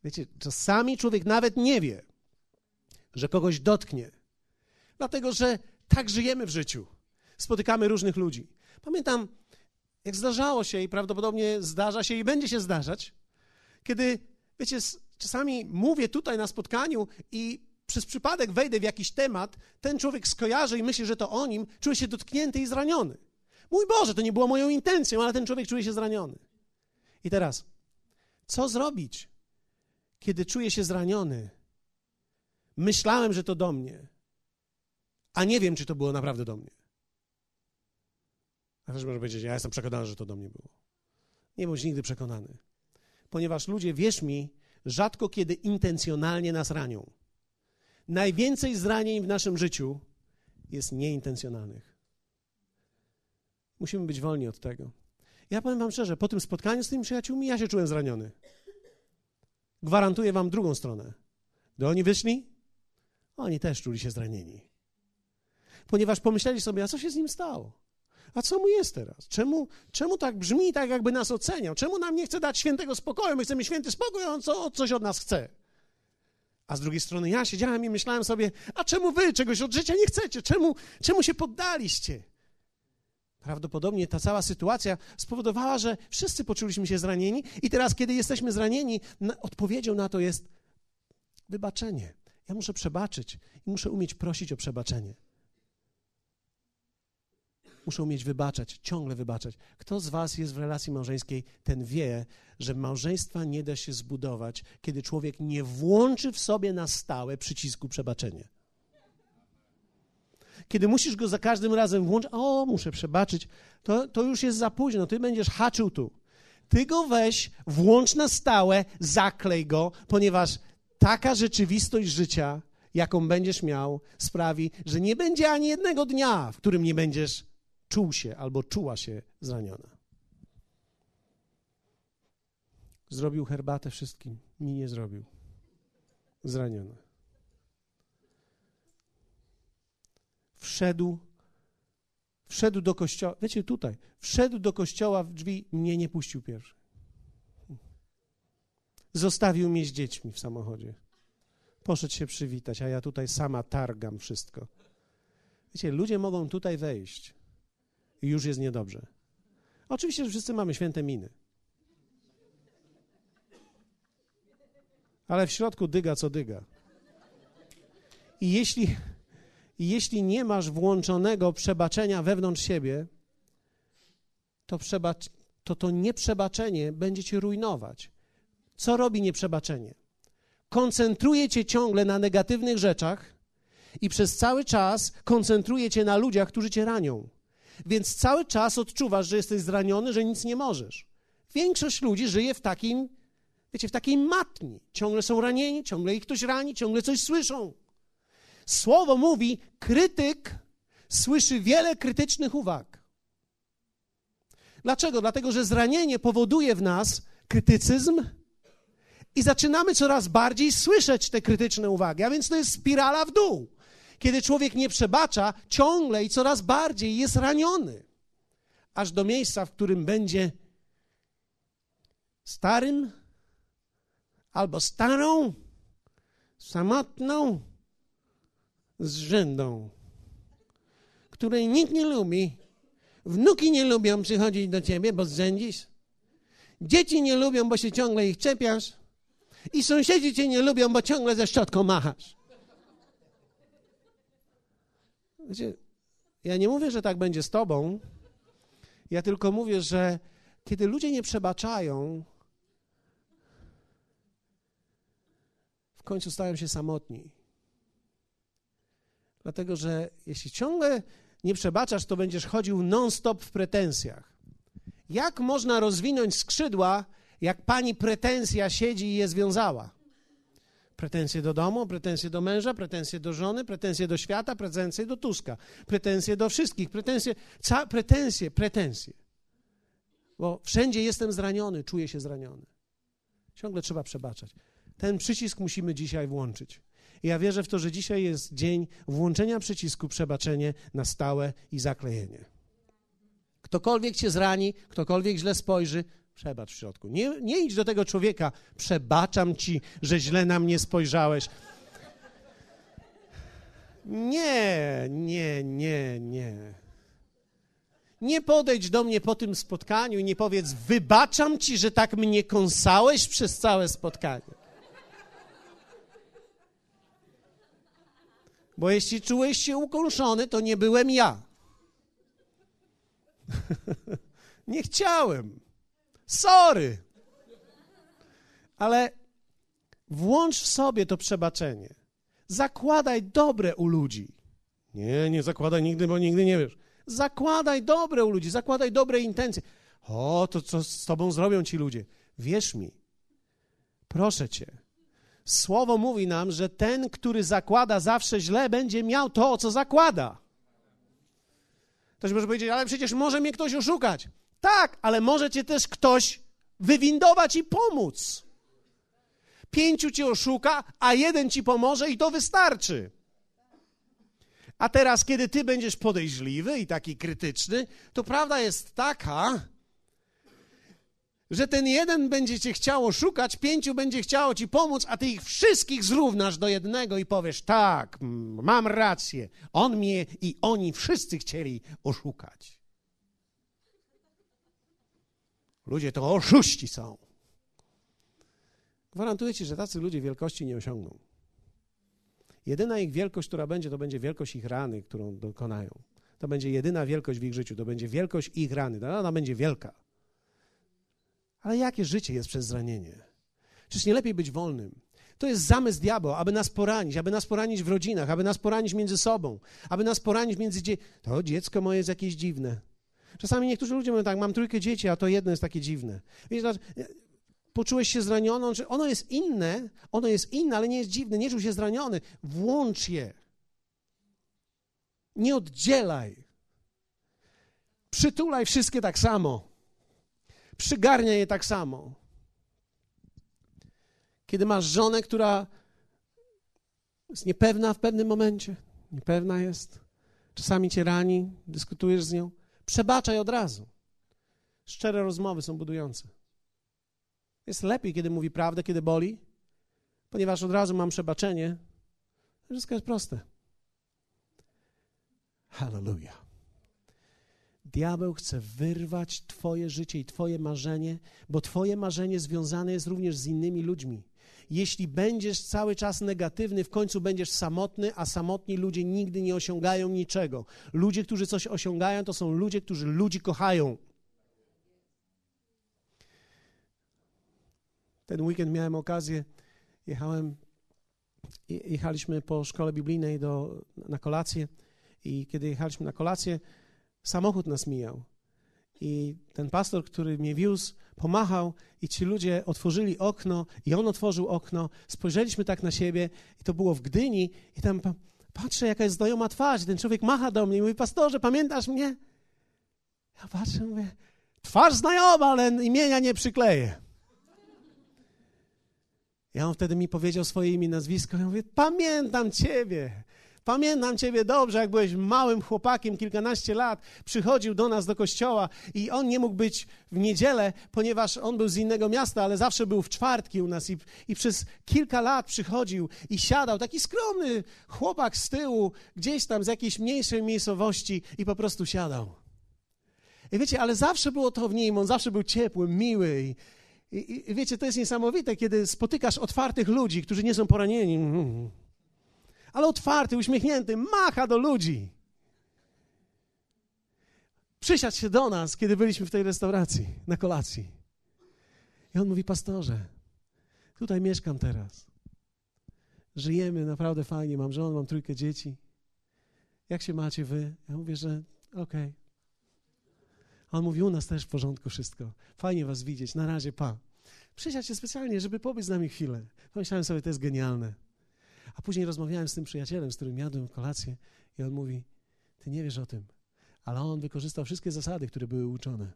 Wiecie, czasami człowiek nawet nie wie, że kogoś dotknie, dlatego że tak żyjemy w życiu. Spotykamy różnych ludzi. Pamiętam, jak zdarzało się i prawdopodobnie zdarza się i będzie się zdarzać, kiedy, wiecie, czasami mówię tutaj na spotkaniu i przez przypadek wejdę w jakiś temat, ten człowiek skojarzy i myśli, że to o nim, czuje się dotknięty i zraniony. Mój Boże, to nie było moją intencją, ale ten człowiek czuje się zraniony. I teraz, co zrobić, kiedy czuję się zraniony? Myślałem, że to do mnie, a nie wiem, czy to było naprawdę do mnie. A ktoś może powiedzieć, ja jestem przekonany, że to do mnie było. Nie bądź nigdy przekonany. Ponieważ ludzie, wierz mi, rzadko kiedy intencjonalnie nas ranią. Najwięcej zranień w naszym życiu jest nieintencjonalnych. Musimy być wolni od tego. Ja powiem wam szczerze, po tym spotkaniu z tymi przyjaciółmi ja się czułem zraniony. Gwarantuję wam drugą stronę. Gdy oni wyszli, oni też czuli się zranieni. Ponieważ pomyśleli sobie, a co się z nim stało? A co mu jest teraz? Czemu, czemu tak brzmi, tak jakby nas oceniał? Czemu nam nie chce dać świętego spokoju? My chcemy święty spokój, a on co, coś od nas chce. A z drugiej strony ja siedziałem i myślałem sobie, a czemu wy czegoś od życia nie chcecie? Czemu, czemu się poddaliście? Prawdopodobnie ta cała sytuacja spowodowała, że wszyscy poczuliśmy się zranieni, i teraz, kiedy jesteśmy zranieni, odpowiedzią na to jest wybaczenie. Ja muszę przebaczyć i muszę umieć prosić o przebaczenie. Muszę umieć wybaczać, ciągle wybaczać. Kto z Was jest w relacji małżeńskiej, ten wie, że małżeństwa nie da się zbudować, kiedy człowiek nie włączy w sobie na stałe przycisku przebaczenia. Kiedy musisz go za każdym razem włączyć, o, muszę przebaczyć, to, to już jest za późno, ty będziesz haczył tu. Ty go weź, włącz na stałe, zaklej go, ponieważ taka rzeczywistość życia, jaką będziesz miał, sprawi, że nie będzie ani jednego dnia, w którym nie będziesz czuł się albo czuła się zraniona. Zrobił herbatę wszystkim, mi nie zrobił. Zraniona. Wszedł, wszedł do kościoła, wiecie, tutaj, wszedł do kościoła w drzwi, mnie nie puścił pierwszy. Zostawił mnie z dziećmi w samochodzie. Poszedł się przywitać, a ja tutaj sama targam wszystko. Wiecie, ludzie mogą tutaj wejść i już jest niedobrze. Oczywiście, że wszyscy mamy święte miny. Ale w środku dyga co dyga. I jeśli, jeśli nie masz włączonego przebaczenia wewnątrz siebie, to, przebacz, to to nieprzebaczenie będzie cię rujnować. Co robi nieprzebaczenie? koncentruje cię ciągle na negatywnych rzeczach i przez cały czas koncentruje cię na ludziach, którzy cię ranią. Więc cały czas odczuwasz, że jesteś zraniony, że nic nie możesz. Większość ludzi żyje w takim, wiecie, w takiej matni. Ciągle są ranieni, ciągle ich ktoś rani, ciągle coś słyszą. Słowo mówi, krytyk słyszy wiele krytycznych uwag. Dlaczego? Dlatego, że zranienie powoduje w nas krytycyzm i zaczynamy coraz bardziej słyszeć te krytyczne uwagi, a więc to jest spirala w dół. Kiedy człowiek nie przebacza, ciągle i coraz bardziej jest raniony, aż do miejsca, w którym będzie starym albo starą, samotną zrzędą, której nikt nie lubi. Wnuki nie lubią przychodzić do ciebie, bo zrzędzisz. Dzieci nie lubią, bo się ciągle ich czepiasz. I sąsiedzi cię nie lubią, bo ciągle ze szczotką machasz. Wiecie, ja nie mówię, że tak będzie z tobą. Ja tylko mówię, że kiedy ludzie nie przebaczają, w końcu stają się samotni. Dlatego, że jeśli ciągle nie przebaczasz, to będziesz chodził non-stop w pretensjach. Jak można rozwinąć skrzydła, jak pani pretensja siedzi i je związała? Pretensje do domu, pretensje do męża, pretensje do żony, pretensje do świata, pretensje do Tuska, pretensje do wszystkich, pretensje, ca, pretensje, pretensje. Bo wszędzie jestem zraniony, czuję się zraniony. Ciągle trzeba przebaczać. Ten przycisk musimy dzisiaj włączyć. I ja wierzę w to, że dzisiaj jest dzień włączenia przycisku przebaczenie na stałe i zaklejenie. Ktokolwiek cię zrani, ktokolwiek źle spojrzy, przebacz w środku. Nie, nie idź do tego człowieka, przebaczam ci, że źle na mnie spojrzałeś. Nie, nie, nie, nie. Nie podejdź do mnie po tym spotkaniu i nie powiedz, wybaczam ci, że tak mnie kąsałeś przez całe spotkanie. Bo jeśli czułeś się ukąszony, to nie byłem ja. nie chciałem. Sorry. Ale włącz w sobie to przebaczenie. Zakładaj dobre u ludzi. Nie, nie zakładaj nigdy, bo nigdy nie wiesz. Zakładaj dobre u ludzi, zakładaj dobre intencje. O, to co z tobą zrobią ci ludzie? Wierz mi. Proszę cię. Słowo mówi nam, że ten, który zakłada zawsze źle, będzie miał to, co zakłada. Ktoś może powiedzieć, ale przecież może mnie ktoś oszukać. Tak, ale może cię też ktoś wywindować i pomóc. Pięciu cię oszuka, a jeden ci pomoże i to wystarczy. A teraz, kiedy ty będziesz podejrzliwy i taki krytyczny, to prawda jest taka, że ten jeden będzie cię chciało szukać, pięciu będzie chciało ci pomóc, a ty ich wszystkich zrównasz do jednego i powiesz: Tak, mam rację. On mnie i oni wszyscy chcieli oszukać. Ludzie to oszuści są. Gwarantuję ci, że tacy ludzie wielkości nie osiągną. Jedyna ich wielkość, która będzie, to będzie wielkość ich rany, którą dokonają. To będzie jedyna wielkość w ich życiu, to będzie wielkość ich rany. Ona będzie wielka. Ale jakie życie jest przez zranienie? Czyż nie lepiej być wolnym? To jest zamysł diabła, aby nas poranić, aby nas poranić w rodzinach, aby nas poranić między sobą, aby nas poranić między dziećmi. To dziecko moje jest jakieś dziwne. Czasami niektórzy ludzie mówią tak, mam trójkę dzieci, a to jedno jest takie dziwne. Wiesz, poczułeś się zraniony, ono jest inne, ono jest inne, ale nie jest dziwne, nie czuł się zraniony. Włącz je. Nie oddzielaj. Przytulaj wszystkie tak samo przygarnia je tak samo. Kiedy masz żonę, która jest niepewna w pewnym momencie, niepewna jest, czasami cię rani, dyskutujesz z nią, przebaczaj od razu. Szczere rozmowy są budujące. Jest lepiej, kiedy mówi prawdę, kiedy boli, ponieważ od razu mam przebaczenie. Wszystko jest proste. Hallelujah. Diabeł chce wyrwać Twoje życie i Twoje marzenie, bo Twoje marzenie związane jest również z innymi ludźmi. Jeśli będziesz cały czas negatywny, w końcu będziesz samotny, a samotni ludzie nigdy nie osiągają niczego. Ludzie, którzy coś osiągają, to są ludzie, którzy ludzi kochają. Ten weekend miałem okazję jechałem, jechaliśmy po szkole biblijnej do, na kolację i kiedy jechaliśmy na kolację, samochód nas mijał. I ten pastor, który mnie wiózł, pomachał i ci ludzie otworzyli okno i on otworzył okno. Spojrzeliśmy tak na siebie i to było w Gdyni i tam patrzę, jaka jest znajoma twarz. Ten człowiek macha do mnie i mówi, pastorze, pamiętasz mnie? Ja patrzę, mówię, twarz znajoma, ale imienia nie przykleję. Ja on wtedy mi powiedział swoje imię, nazwisko. Ja mówię, pamiętam ciebie. Pamiętam ciebie dobrze, jak byłeś małym chłopakiem, kilkanaście lat, przychodził do nas do kościoła i on nie mógł być w niedzielę, ponieważ on był z innego miasta, ale zawsze był w czwartki u nas i, i przez kilka lat przychodził i siadał, taki skromny chłopak z tyłu, gdzieś tam z jakiejś mniejszej miejscowości i po prostu siadał. I wiecie, ale zawsze było to w nim, on zawsze był ciepły, miły i, i, i wiecie, to jest niesamowite, kiedy spotykasz otwartych ludzi, którzy nie są poranieni. Mm ale otwarty, uśmiechnięty, macha do ludzi. Przysiadł się do nas, kiedy byliśmy w tej restauracji, na kolacji. I on mówi, pastorze, tutaj mieszkam teraz. Żyjemy naprawdę fajnie, mam żonę, mam trójkę dzieci. Jak się macie wy? Ja mówię, że okej. Okay. On mówi, u nas też w porządku wszystko. Fajnie was widzieć, na razie, pa. Przysiadł się specjalnie, żeby pobyć z nami chwilę. Pomyślałem sobie, to jest genialne. A później rozmawiałem z tym przyjacielem, z którym jadłem kolację i on mówi, ty nie wiesz o tym, ale on wykorzystał wszystkie zasady, które były uczone.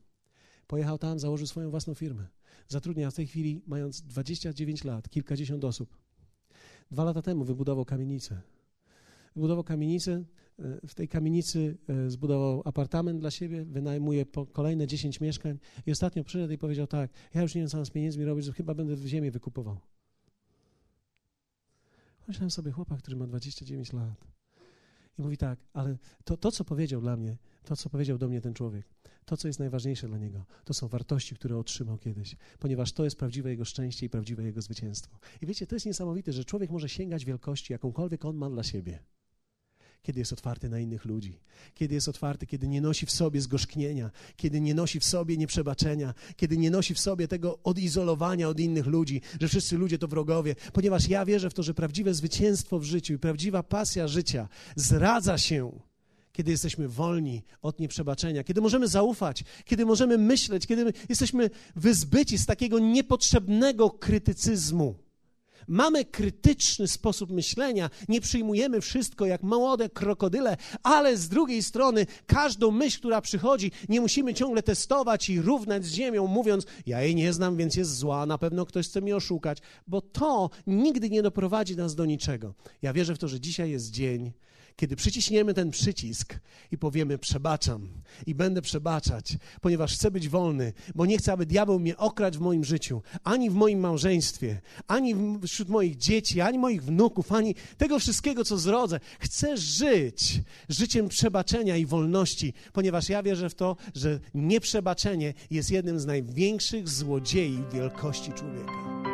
Pojechał tam, założył swoją własną firmę. Zatrudnia w tej chwili, mając 29 lat, kilkadziesiąt osób. Dwa lata temu wybudował kamienicę. Wybudował kamienicę, e, w tej kamienicy e, zbudował apartament dla siebie, wynajmuje kolejne 10 mieszkań i ostatnio przyszedł i powiedział tak, ja już nie wiem, co mam z pieniędzmi robić, chyba będę w ziemię wykupował. Myślałem sobie, chłopak, który ma 29 lat. I mówi tak, ale to, to, co powiedział dla mnie, to, co powiedział do mnie ten człowiek, to, co jest najważniejsze dla niego, to są wartości, które otrzymał kiedyś, ponieważ to jest prawdziwe jego szczęście i prawdziwe jego zwycięstwo. I wiecie, to jest niesamowite, że człowiek może sięgać wielkości, jakąkolwiek on ma dla siebie kiedy jest otwarty na innych ludzi, kiedy jest otwarty, kiedy nie nosi w sobie zgorzknienia, kiedy nie nosi w sobie nieprzebaczenia, kiedy nie nosi w sobie tego odizolowania od innych ludzi, że wszyscy ludzie to wrogowie, ponieważ ja wierzę w to, że prawdziwe zwycięstwo w życiu i prawdziwa pasja życia zradza się kiedy jesteśmy wolni od nieprzebaczenia, kiedy możemy zaufać, kiedy możemy myśleć, kiedy jesteśmy wyzbyci z takiego niepotrzebnego krytycyzmu. Mamy krytyczny sposób myślenia, nie przyjmujemy wszystko jak młode krokodyle, ale z drugiej strony każdą myśl, która przychodzi, nie musimy ciągle testować i równać z ziemią, mówiąc: Ja jej nie znam, więc jest zła, na pewno ktoś chce mnie oszukać, bo to nigdy nie doprowadzi nas do niczego. Ja wierzę w to, że dzisiaj jest dzień, kiedy przyciśniemy ten przycisk i powiemy: Przebaczam i będę przebaczać, ponieważ chcę być wolny, bo nie chcę, aby diabeł mnie okradł w moim życiu, ani w moim małżeństwie, ani wśród moich dzieci, ani moich wnuków, ani tego wszystkiego, co zrodzę. Chcę żyć życiem przebaczenia i wolności, ponieważ ja wierzę w to, że nieprzebaczenie jest jednym z największych złodziei wielkości człowieka.